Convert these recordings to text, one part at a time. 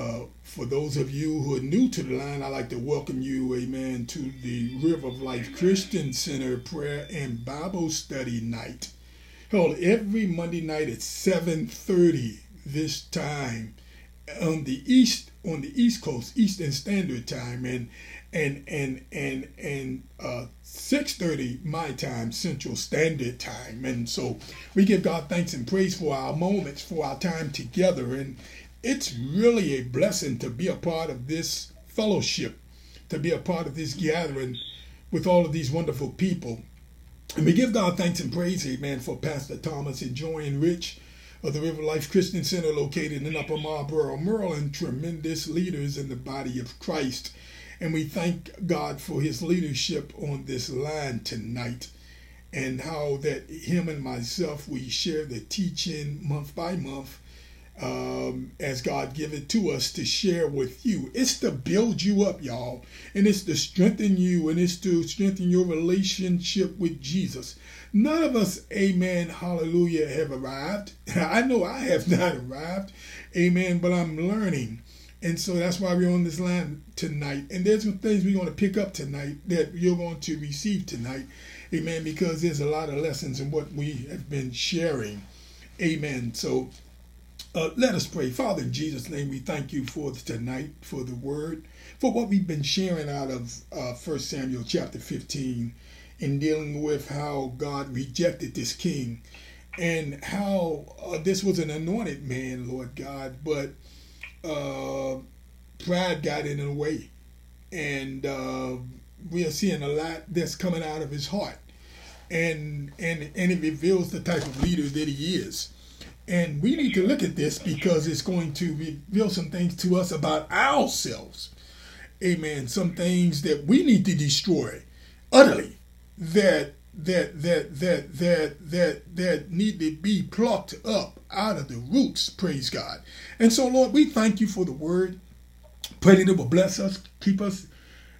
Uh, for those of you who are new to the line, I'd like to welcome you, amen, to the River of Life Christian Center prayer and Bible study night. Held every Monday night at 7:30 this time on the east on the East Coast, Eastern Standard Time, and and and and and uh, 6:30 my time, Central Standard Time. And so we give God thanks and praise for our moments, for our time together, and it's really a blessing to be a part of this fellowship, to be a part of this gathering with all of these wonderful people. And we give God thanks and praise, amen, for Pastor Thomas and Joy and Rich of the River Life Christian Center located in Upper Marlboro, Maryland, tremendous leaders in the body of Christ. And we thank God for his leadership on this line tonight and how that him and myself, we share the teaching month by month um, as God give it to us to share with you. It's to build you up, y'all, and it's to strengthen you, and it's to strengthen your relationship with Jesus. None of us, amen, hallelujah, have arrived. I know I have not arrived, amen, but I'm learning. And so that's why we're on this line tonight. And there's some things we're going to pick up tonight that you're going to receive tonight. Amen. Because there's a lot of lessons in what we have been sharing. Amen. So uh, let us pray. Father, in Jesus' name, we thank you for tonight, for the word, for what we've been sharing out of uh, 1 Samuel chapter 15 in dealing with how God rejected this king and how uh, this was an anointed man, Lord God, but uh, pride got in the way. And uh, we are seeing a lot that's coming out of his heart. And, and, and it reveals the type of leader that he is. And we need to look at this because it's going to reveal some things to us about ourselves. Amen. Some things that we need to destroy utterly that that that that that that that need to be plucked up out of the roots. Praise god. And so lord we thank you for the word. Pray that it will bless us keep us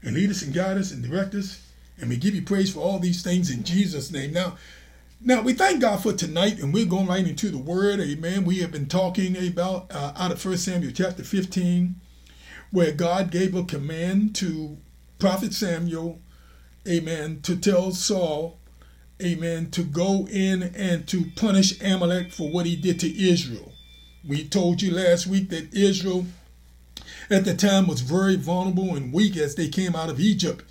and lead us and guide us and direct us. And we give you praise for all these things in jesus name. Now now we thank god for tonight and we're going right into the word. Amen. We have been talking about uh, out of first samuel chapter 15 where god gave a command to prophet samuel amen, to tell Saul, amen, to go in and to punish Amalek for what he did to Israel. We told you last week that Israel at the time was very vulnerable and weak as they came out of Egypt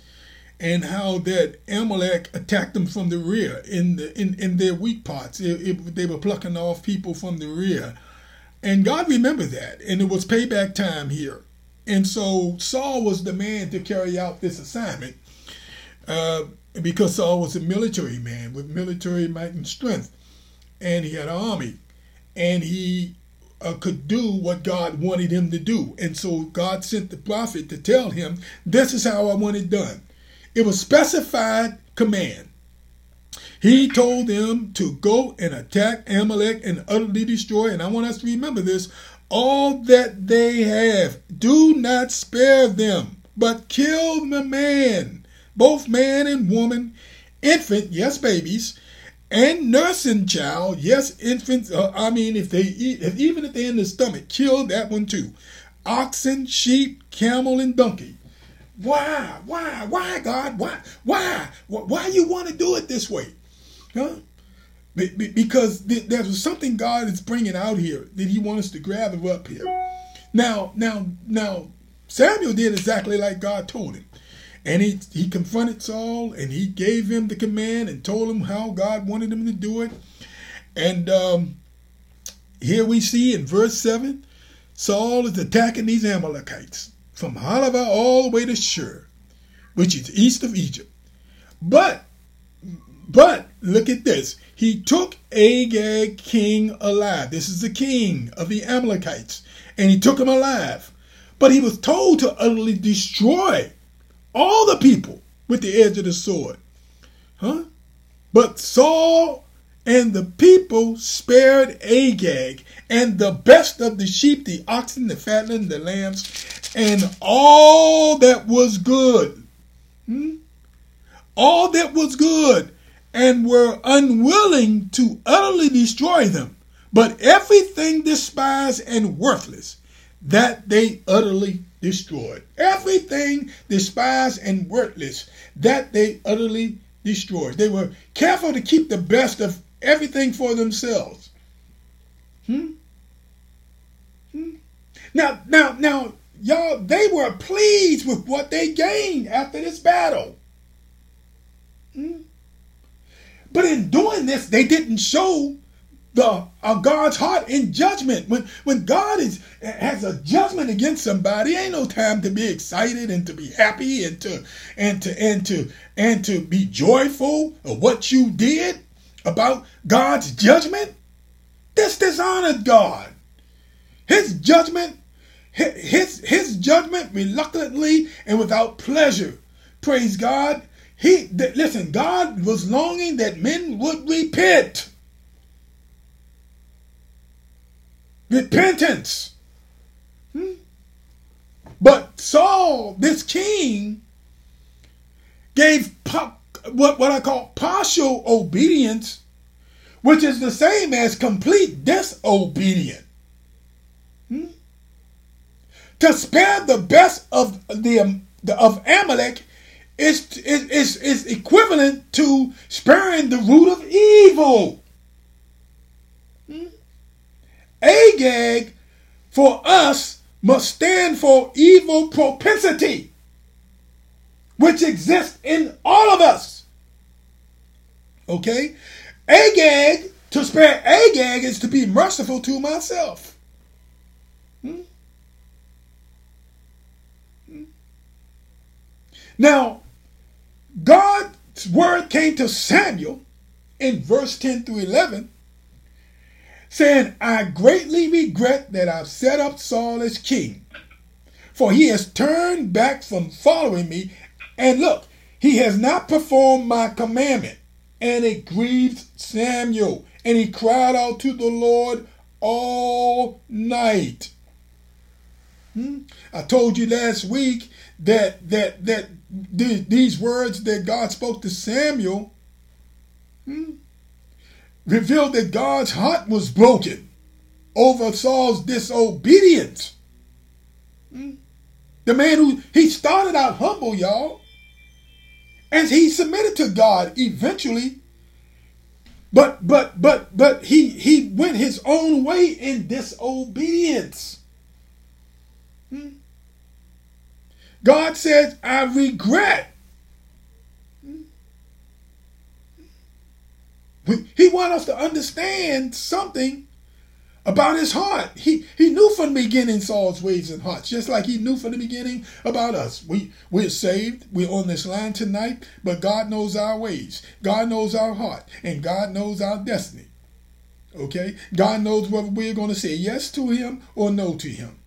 and how that Amalek attacked them from the rear in the in, in their weak parts. It, it, they were plucking off people from the rear. And God remembered that. And it was payback time here. And so Saul was the man to carry out this assignment. Uh, because Saul was a military man with military might and strength, and he had an army, and he uh, could do what God wanted him to do. And so God sent the prophet to tell him, This is how I want it done. It was specified command. He told them to go and attack Amalek and utterly destroy, and I want us to remember this all that they have. Do not spare them, but kill the man both man and woman, infant, yes, babies, and nursing child, yes, infants. Uh, I mean, if they eat, if, even if they're in the stomach, kill that one too. Oxen, sheep, camel, and donkey. Why? Why? Why, God? Why? Why? Why you want to do it this way? Huh? Because there's something God is bringing out here that He wants to gather up here. Now, now, now, Samuel did exactly like God told him. And he, he confronted Saul and he gave him the command and told him how God wanted him to do it. And um, here we see in verse 7 Saul is attacking these Amalekites from Havilah all the way to Shur, which is east of Egypt. But, but look at this. He took Agag king alive. This is the king of the Amalekites. And he took him alive. But he was told to utterly destroy all the people with the edge of the sword. Huh? But Saul and the people spared Agag and the best of the sheep, the oxen, the fatling, the lambs, and all that was good. Hmm? All that was good, and were unwilling to utterly destroy them. But everything despised and worthless, that they utterly destroyed. Everything despised and worthless that they utterly destroyed. They were careful to keep the best of everything for themselves. Hmm? Hmm? Now, now, now, y'all, they were pleased with what they gained after this battle. Hmm? But in doing this, they didn't show the uh, God's heart in judgment. When when God is has a judgment against somebody, ain't no time to be excited and to be happy and to and to and to and to be joyful of what you did about God's judgment. This dishonored God. His judgment, his his judgment reluctantly and without pleasure. Praise God. He listen, God was longing that men would repent. repentance. Hmm? But Saul, this king, gave what, what I call partial obedience, which is the same as complete disobedience. To spare the best of the, of Amalek is, is, is equivalent to sparing the root of evil. Hmm? Agag for us must stand for evil propensity, which exists in all of us. Okay? Agag, to spare Agag is to be merciful to myself. Hmm? Hmm? Now, God's word came to Samuel in verse 10 through 11 saying, I greatly regret that I've set up Saul as king, for he has turned back from following me, and look, he has not performed my commandment. And it grieved Samuel, and he cried out to the Lord all night. Hmm? I told you last week that that that these words that God spoke to Samuel hmm, revealed that God's heart was broken over Saul's disobedience. Hmm? The man who he started out humble, y'all, and he submitted to God eventually. But but but but he he went his own way in disobedience. Hmm? God says, "I regret He wanted us to understand something about his heart. He he knew from the beginning Saul's ways and hearts, just like he knew from the beginning about us. We we're saved. We're on this line tonight, but God knows our ways. God knows our heart, and God knows our destiny. Okay? God knows whether we're going to say yes to him or no to him.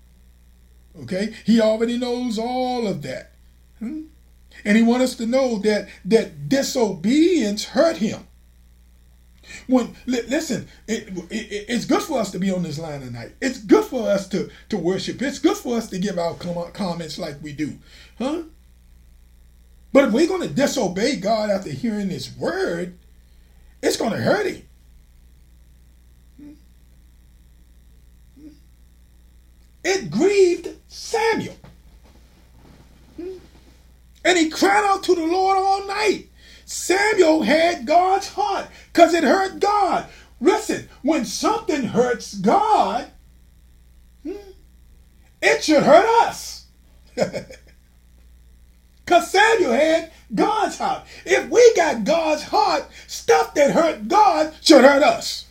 Okay? He already knows all of that. Hmm? And he wants us to know that that disobedience hurt him. When listen, it, it, it's good for us to be on this line tonight. It's good for us to to worship. It's good for us to give our comments like we do, huh? But if we're going to disobey God after hearing His word, it's going to hurt Him. It grieved Samuel. And he cried out to the Lord all night. Samuel had God's heart because it hurt God. Listen, when something hurts God, hmm, it should hurt us. Because Samuel had God's heart. If we got God's heart, stuff that hurt God should hurt us.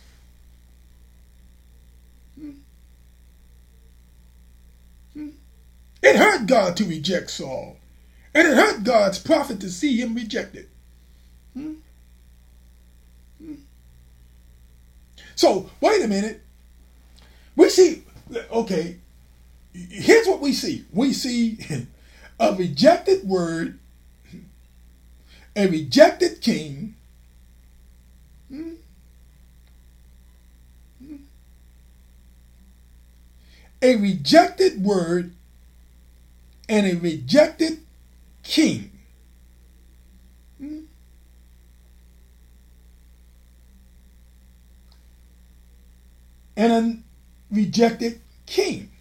Hmm. Hmm. It hurt God to reject Saul. And it hurt God's prophet to see him rejected. Hmm? Hmm. So, wait a minute. We see, okay, here's what we see we see a rejected word, a rejected king. A rejected word and a rejected king. and a rejected king.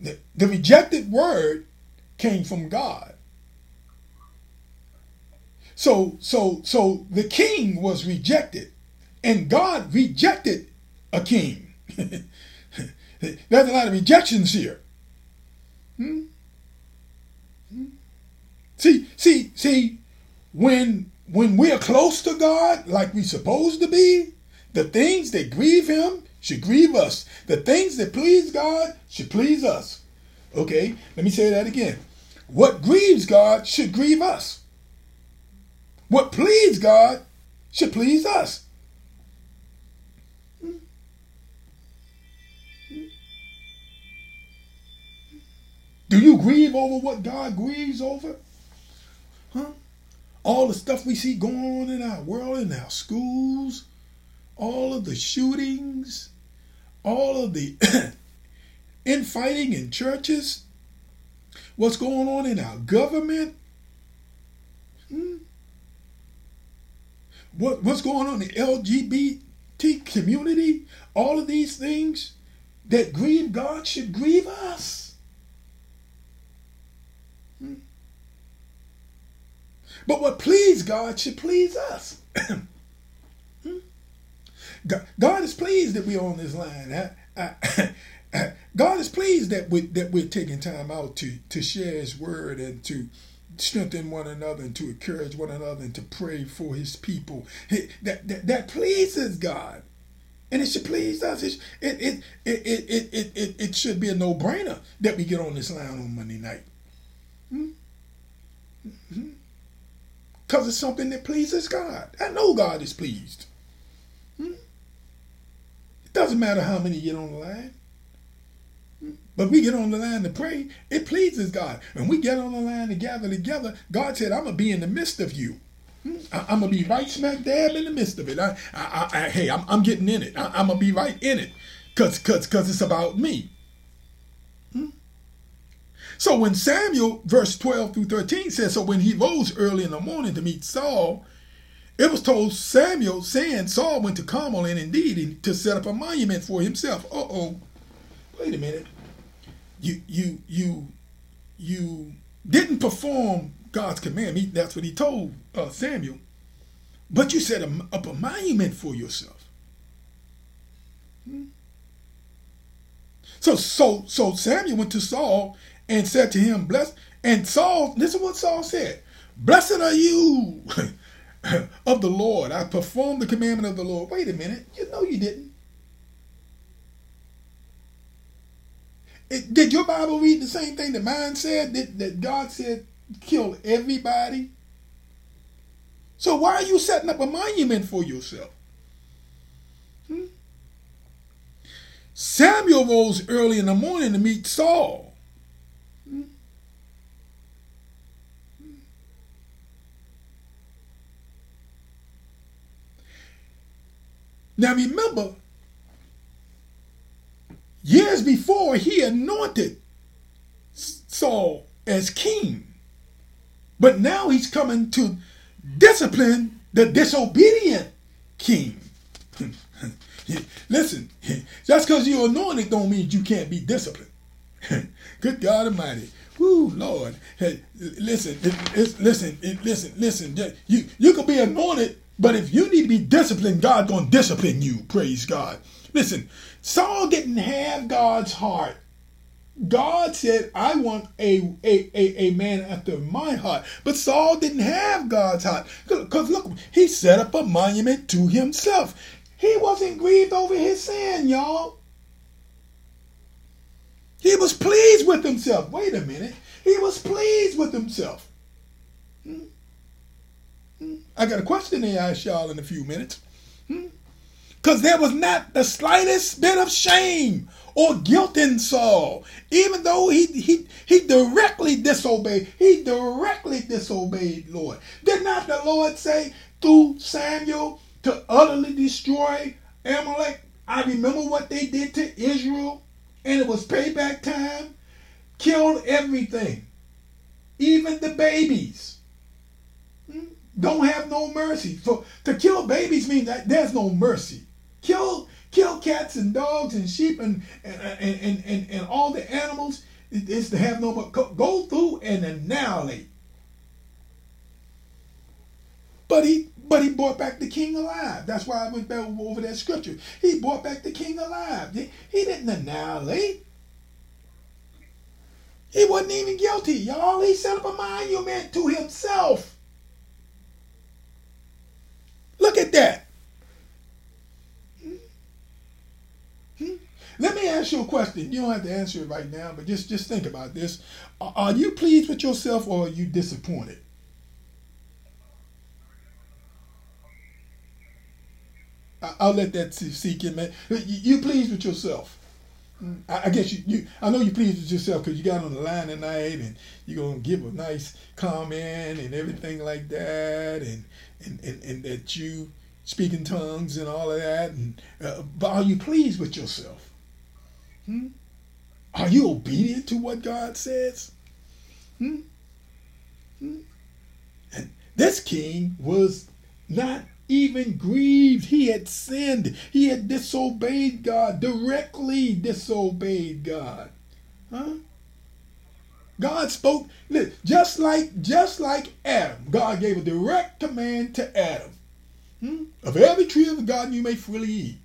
the, the rejected word came from God. So so so the king was rejected, and God rejected a king. There's a lot of rejections here. Hmm? Hmm? See, see, see, when when we're close to God, like we're supposed to be, the things that grieve Him should grieve us. The things that please God should please us. Okay, let me say that again. What grieves God should grieve us. What pleases God should please us. Do you grieve over what God grieves over? Huh? All the stuff we see going on in our world, in our schools, all of the shootings, all of the infighting in churches, what's going on in our government, hmm? what, what's going on in the LGBT community, all of these things that grieve God should grieve us. But what please God should please us. Hmm? God is pleased that we're on this line. God is pleased that we that we're taking time out to to share His word and to strengthen one another and to encourage one another and to pray for his people. That, that, that pleases God. And it should please us. It, it, it, it, it, it, it, it should be a no brainer that we get on this line on Monday night. Because hmm? it's something that pleases God. I know God is pleased. Hmm? It doesn't matter how many get on the line. But we get on the line to pray, it pleases God. And we get on the line to gather together, God said, I'm going to be in the midst of you. Hmm? I, am going to be right smack dab in the midst of it. I, I, I, hey, I'm, I'm getting in it. I, am going to be right in it because cause, cause it's about me. So when Samuel, verse 12 through 13 says, So when he rose early in the morning to meet Saul, it was told Samuel, saying Saul went to Carmel and indeed to set up a monument for himself. Uh oh. Wait a minute you you you you didn't perform God's command. He, that's what he told uh, Samuel. But you set up a monument for yourself. Hmm? So so so Samuel went to Saul and said to him, "Bless." And Saul, this is what Saul said: "Blessed are you." of the Lord. I performed the commandment of the Lord. Wait a minute. You know you didn't. It, did your Bible read the same thing that mine said? That, that God said kill everybody? So why are you setting up a monument for yourself? Hmm? Samuel rose early in the morning to meet Saul. Now remember, Years before, he anointed Saul as king. But now he's coming to discipline the disobedient king. Listen, just because you're anointed don't mean you can't be disciplined. Good God Almighty. Woo, Lord. Hey, listen, listen, listen, listen. You you can be anointed, but if you need to be disciplined, God's gonna discipline you. Praise God. Listen, Saul didn't have God's heart. God said, I want a, a, a, a, man after my heart. But Saul didn't have God's heart. Because look, he set up a monument to himself. He wasn't grieved over his sin, y'all. He was pleased with himself. Wait a minute. He was pleased with himself. Hmm? Hmm? I got a question to ask y'all in a few minutes. Hmm? because there was not the slightest bit of shame or guilt in Saul, even though he he he directly disobeyed. He directly disobeyed Lord. Did not the Lord say through Samuel to utterly destroy Amalek? I remember what they did to Israel, and it was payback time. Killed everything, even the babies. Don't have no mercy. So to kill babies means that there's no mercy. Kill, kill cats and dogs and sheep and and and, and, and, and all the animals is to have no more go through and annihilate. But he but he brought back the king alive. That's why I went back over that scripture. He brought back the king alive. He, he didn't annihilate. He wasn't even guilty, y'all. He set up a monument to himself. Look at that. Hmm? Hmm? Let me ask you a question. You don't have to answer it right now, but just, just think about this. Are you pleased with yourself or are you disappointed? I'll let that seek in, man. You pleased with yourself? I guess you, you I know you're pleased with yourself because you got on the line tonight and you're gonna give a nice comment and everything like that and and, and, and that you speak in tongues and all of that and uh, but are you pleased with yourself? Hmm? Are you obedient to what God says? Hmm? Hmm? And this king was not even grieved. He had sinned. He had disobeyed God, directly disobeyed God. Huh? God spoke just like just like Adam. God gave a direct command to Adam. Hmm? Of every tree of the garden you may freely eat.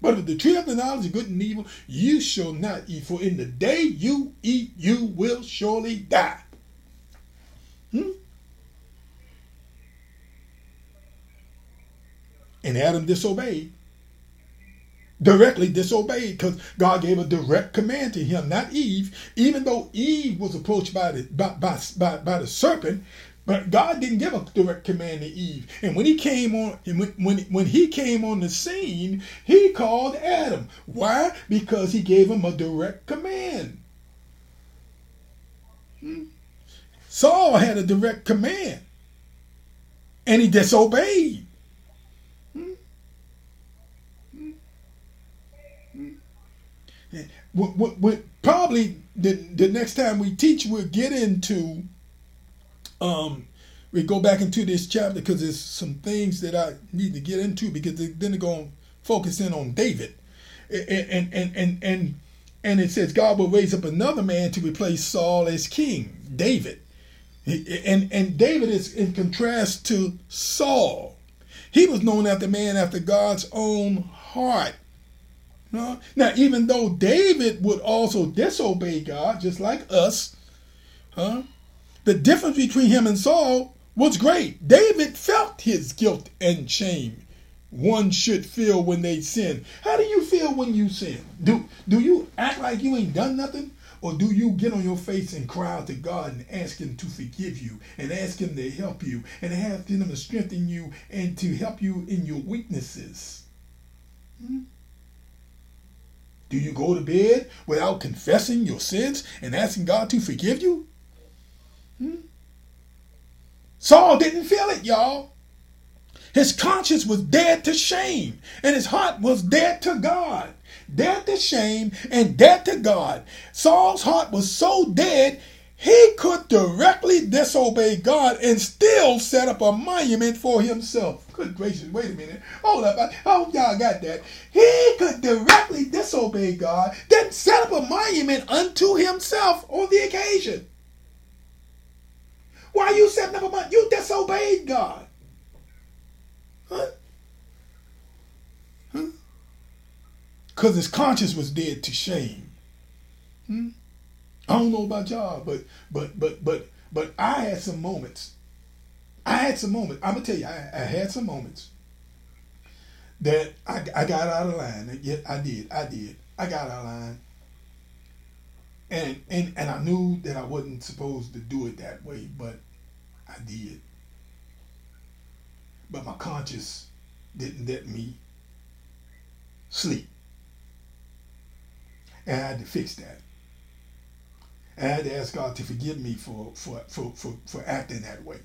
But of the tree of the knowledge of good and evil you shall not eat, for in the day you eat you will surely die. Hmm? And Adam disobeyed. Directly disobeyed because God gave a direct command to him, not Eve. Even though Eve was approached by the by, by, by, by the serpent, but God didn't give a direct command to Eve. And when he came on, when, when, when he came on the scene, he called Adam. Why? Because he gave him a direct command. Hmm? Saul had a direct command. And he disobeyed. What, what, what probably the, the next time we teach, we'll get into, um, we go back into this chapter because there's some things that I need to get into because then they're going to focus in on David. And, and, and, and, and it says God will raise up another man to replace Saul as king, David. And, and David is in contrast to Saul. He was known as the man after God's own heart. No. Now, even though David would also disobey God, just like us, huh? The difference between him and Saul was great. David felt his guilt and shame. One should feel when they sin. How do you feel when you sin? Do do you act like you ain't done nothing? Or do you get on your face and cry out to God and ask Him to forgive you and ask Him to help you and ask Him to strengthen you and to help you in your weaknesses? Hmm? Do you go to bed without confessing your sins and asking God to forgive you? Hmm? Saul didn't feel it, y'all. His conscience was dead to shame, and his heart was dead to God. Dead to shame and dead to God. Saul's heart was so dead, he could directly disobey God and still set up a monument for himself. Good gracious, wait a minute. Hold up. I hope y'all got that. He could directly disobey God, then set up a monument unto himself on the occasion. Why you setting up a monument? You disobeyed God. Huh? Huh? Because his conscience was dead to shame. Hmm? I don't know about y'all, but but but but but I had some moments. I had some moments. I'm gonna tell you, I, I had some moments that I, I got out of line. Yeah, I did. I did. I got out of line. And and and I knew that I wasn't supposed to do it that way, but I did. But my conscience didn't let me sleep. And I had to fix that. I had to ask God to forgive me for, for, for, for, for acting that way.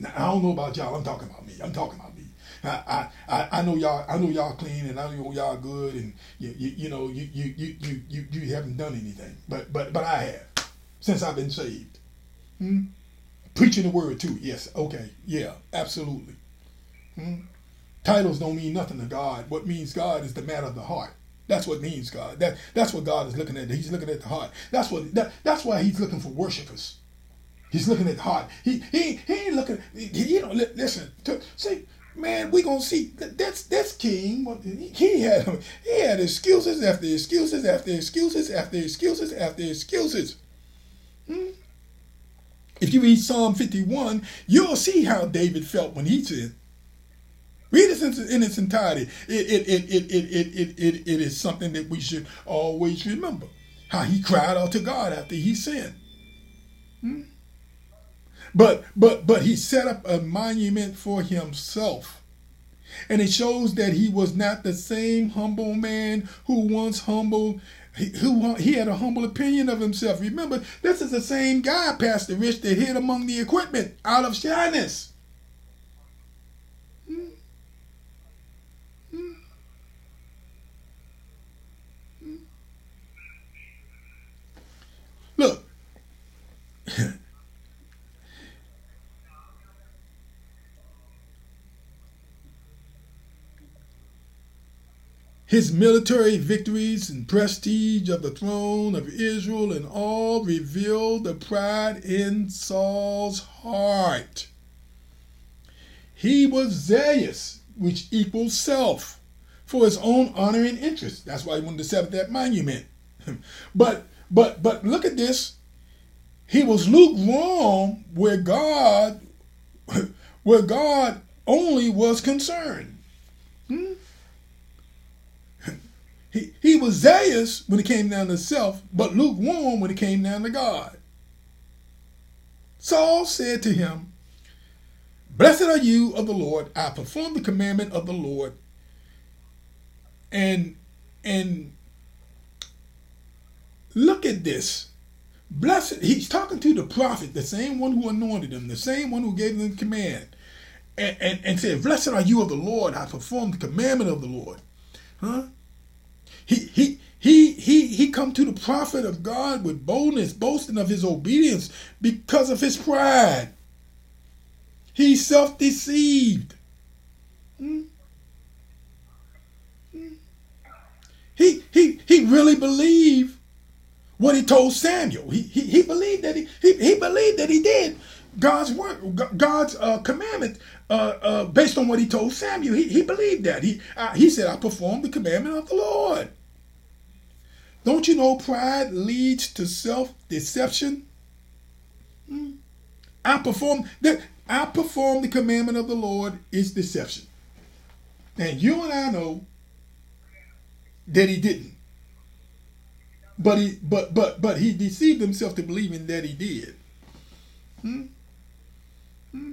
Now, I don't know about y'all. I'm talking about me. I'm talking about me. I, I, I know y'all. I know y'all clean, and I know y'all good, and you, you, you know you, you, you, you, you haven't done anything, but but but I have since I've been saved. Hmm? Preaching the word too. Yes. Okay. Yeah. Absolutely. Hmm? Titles don't mean nothing to God. What means God is the matter of the heart. That's what means God. That that's what God is looking at. He's looking at the heart. That's what that, that's why he's looking for worshipers. He's looking at the heart. He he he ain't looking. He, you know, listen. To, see, man, we gonna see. That's that's King. He had he had excuses after excuses after excuses after excuses after excuses. Hmm? If you read Psalm 51, you'll see how David felt when he said, Read it in its entirety. It, it, it, it, it, it, it, it is something that we should always remember. How he cried out to God after he sinned. Hmm? But but but he set up a monument for himself. And it shows that he was not the same humble man who once humbled who he had a humble opinion of himself. Remember, this is the same guy, Pastor Rich, that hid among the equipment out of shyness. Look. His military victories and prestige of the throne of Israel and all revealed the pride in Saul's heart. He was zealous, which equals self, for his own honor and interest. That's why he wanted to set up that monument. but but but look at this. He was lukewarm where God where God only was concerned. Hmm? He, he was zealous when it came down to self, but lukewarm when it came down to God. Saul said to him, Blessed are you of the Lord. I perform the commandment of the Lord. And and Look at this. Blessed, he's talking to the prophet, the same one who anointed him, the same one who gave him the command, and, and, and said, Blessed are you of the Lord, I perform the commandment of the Lord. Huh? He he he he he come to the prophet of God with boldness, boasting of his obedience because of his pride. He's self-deceived. Hmm? Hmm? He he he really believed what he told Samuel. He, he, he believed that he, he, he believed that he did God's word, God's uh, commandment, uh, uh, based on what he told Samuel. He, he believed that. He, uh, he said, I performed the commandment of the Lord. Don't you know pride leads to self-deception? Hmm? I perform that I perform the commandment of the Lord is deception. And you and I know that he didn't. But he but but but he deceived himself to believing that he did. Hmm? Hmm?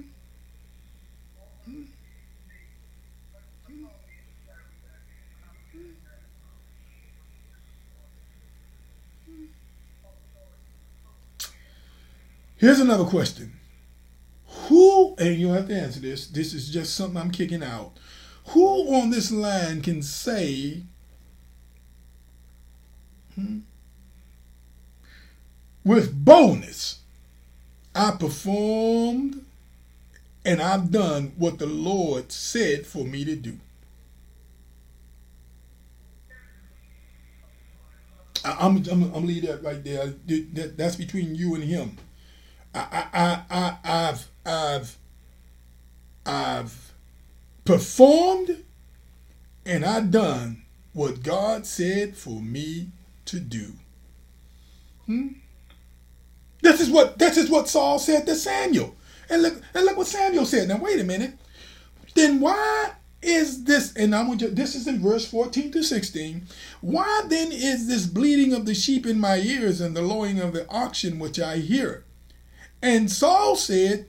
Here's another question. Who, and you have to answer this, this is just something I'm kicking out. Who on this line can say, hmm, with boldness. I performed and I've done what the Lord said for me to do. I, am I'm, I'm, I'm leave that right there. That, that's between you and him. I, I, I, I've, I've, I've performed and I've done what God said for me to do. Hmm? This is what this is what Saul said to Samuel. And look and look what Samuel said. Now wait a minute. Then why is this and I'm going to this is in verse 14 to 16. Why then is this bleating of the sheep in my ears and the lowing of the oxen which I hear? And Saul said,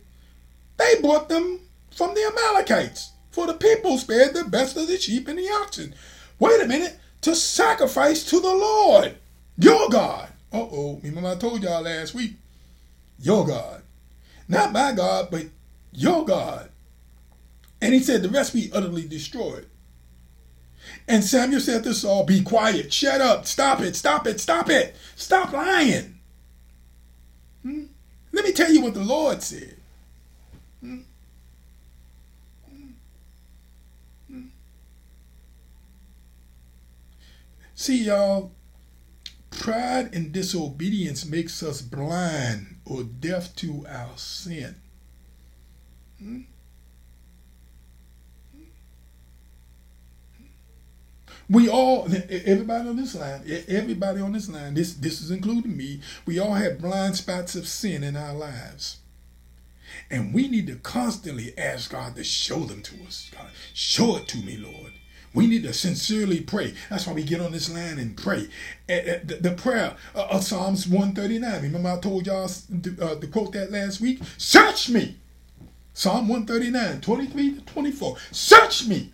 They bought them from the Amalekites, for the people spared the best of the sheep and the oxen. Wait a minute, to sacrifice to the Lord, your God. Uh oh, remember I told y'all last week, your God. Not my God, but your God. And he said, the rest be utterly destroyed. And Samuel said to Saul, Be quiet, shut up, stop it, stop it, stop it, stop lying. Let me tell you what the Lord said. See, y'all, pride and disobedience makes us blind or deaf to our sin. Hmm? We all, everybody on this line, everybody on this line, this this is including me. We all have blind spots of sin in our lives, and we need to constantly ask God to show them to us. God, show it to me, Lord. We need to sincerely pray. That's why we get on this line and pray. The prayer of Psalms 139. Remember, I told y'all uh, to quote that last week? Search me. Psalm 139, 23 to 24. Search me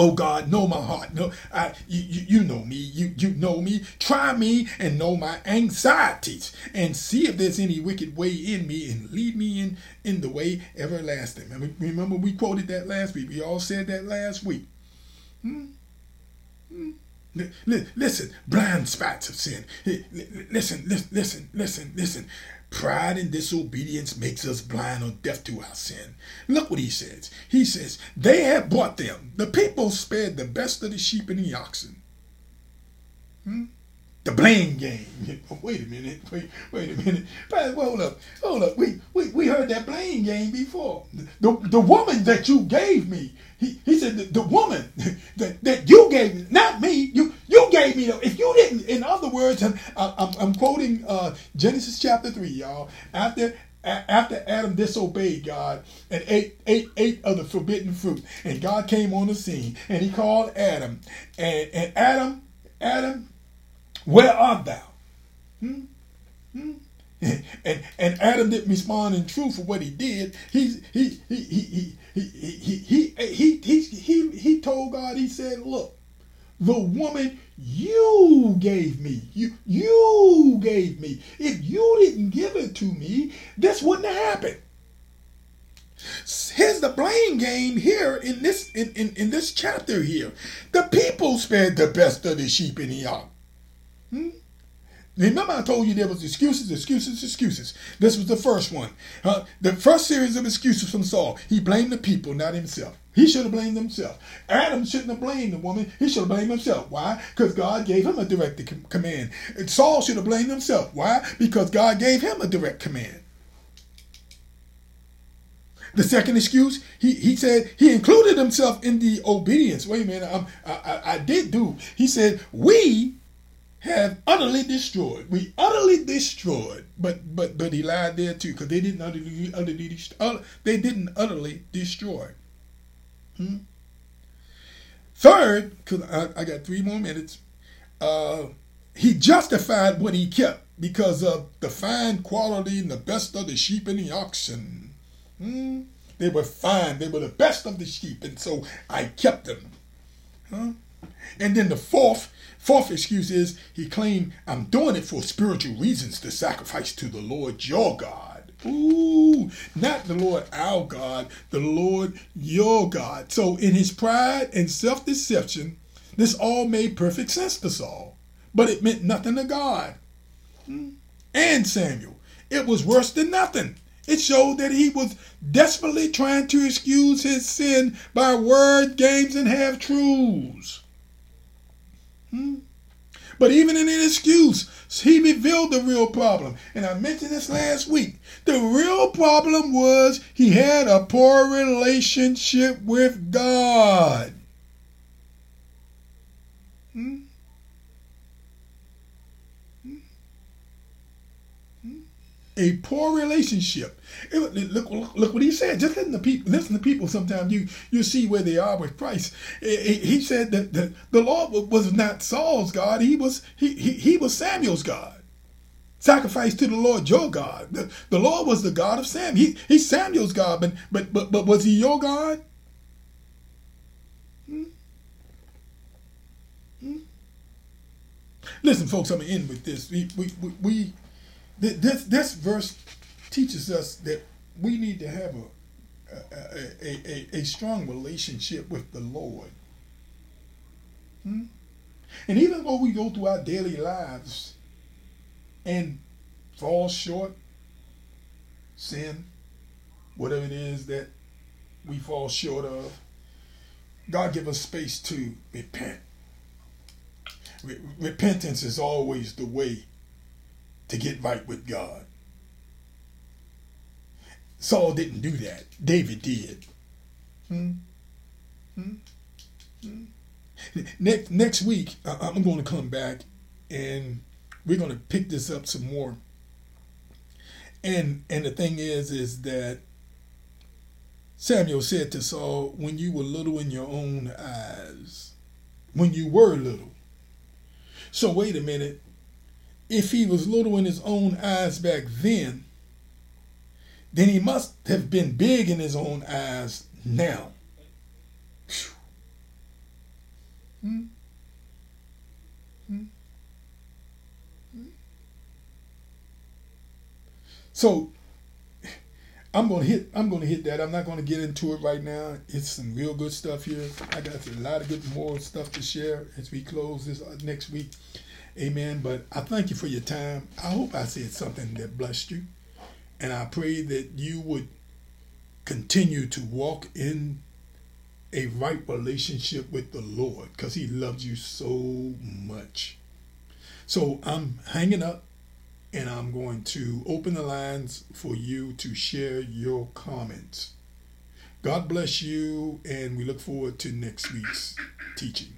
Oh God, know my heart. No, I, you, you know me. You, you know me. Try me and know my anxieties and see if there's any wicked way in me and lead me in, in the way everlasting. Remember, we quoted that last week. We all said that last week. Hmm? Hmm? Listen, blind spots of sin. Listen, listen, listen, listen, listen. Pride and disobedience makes us blind or deaf to our sin. Look what he says. He says, They have bought them. The people spared the best of the sheep and the oxen. Hmm? The blame game. Oh, wait a minute. Wait, wait a minute. hold up. Hold up. We, we, we heard that blame game before. The, the woman that you gave me, he, he said, the, the woman that, that you gave me, not me, you you gave me, the, if you didn't, in other words, I'm, I'm, I'm quoting uh, Genesis chapter 3, y'all. After after Adam disobeyed God and ate, ate, ate of the forbidden fruit, and God came on the scene and he called Adam, and, and Adam, Adam, where art thou? Hmm? Hmm? And, and Adam didn't respond in truth for what he did. He he he he he he he he he he, he, told God, he said, look, the woman you gave me. You you gave me. If you didn't give it to me, this wouldn't have happened. Here's the blame game here in this in, in, in this chapter here. The people spared the best of the sheep in the ark. Hmm? Remember, I told you there was excuses, excuses, excuses. This was the first one. Uh, the first series of excuses from Saul. He blamed the people, not himself. He should have blamed himself. Adam shouldn't have blamed the woman. He should have blamed himself. Why? Because God gave him a direct command. And Saul should have blamed himself. Why? Because God gave him a direct command. The second excuse, he, he said he included himself in the obedience. Wait a minute, I, I, I did do. He said, we have utterly destroyed. We utterly destroyed. But but but he lied there too, because they didn't utterly, utterly uh, they didn't utterly destroy. Hmm? Third, because I, I, got three more minutes, uh, he justified what he kept because of the fine quality and the best of the sheep and the oxen. Hmm? They were fine. They were the best of the sheep, and so I kept them. Huh? And then the fourth, Fourth excuse is he claimed, I'm doing it for spiritual reasons to sacrifice to the Lord your God. Ooh, not the Lord our God, the Lord your God. So in his pride and self deception, this all made perfect sense to Saul, but it meant nothing to God. Hmm? And Samuel. It was worse than nothing. It showed that he was desperately trying to excuse his sin by word games and half truths. Hmm? But even in an excuse, he revealed the real problem. And I mentioned this last week. The real problem was he had a poor relationship with God. Hmm? A poor relationship. It, look, look, look, what he said. Just listen to people. Listen to people. Sometimes you you see where they are with Christ. He said that the, the Lord was not Saul's God. He was he, he, he was Samuel's God. Sacrifice to the Lord your God. The, the Lord was the God of Sam. He he's Samuel's God, but but but but was he your God? Hmm? Hmm? Listen, folks. I'm gonna end with this. We we we. we this this verse teaches us that we need to have a a, a, a, strong relationship with the Lord. Hmm? And even though we go through our daily lives and fall short, sin, whatever it is that we fall short of, God give us space to repent. Re- repentance is always the way to get right with God. Saul didn't do that. David did. Hmm? Hmm? Hmm? Next next week, I'm going to come back and we're going to pick this up some more. And and the thing is, is that Samuel said to Saul, "When you were little in your own eyes, when you were little." So wait a minute. If he was little in his own eyes back then, then he must have been big in his own eyes now. So I'm gonna hit I'm gonna hit that. I'm not gonna get into it right now. It's some real good stuff here. I got a lot of good more stuff to share as we close this uh, next week. Amen. But I thank you for your time. I hope I said something that blessed you. And I pray that you would continue to walk in a right relationship with the Lord because He loves you so much. So I'm hanging up and I'm going to open the lines for you to share your comments. God bless you, and we look forward to next week's teaching.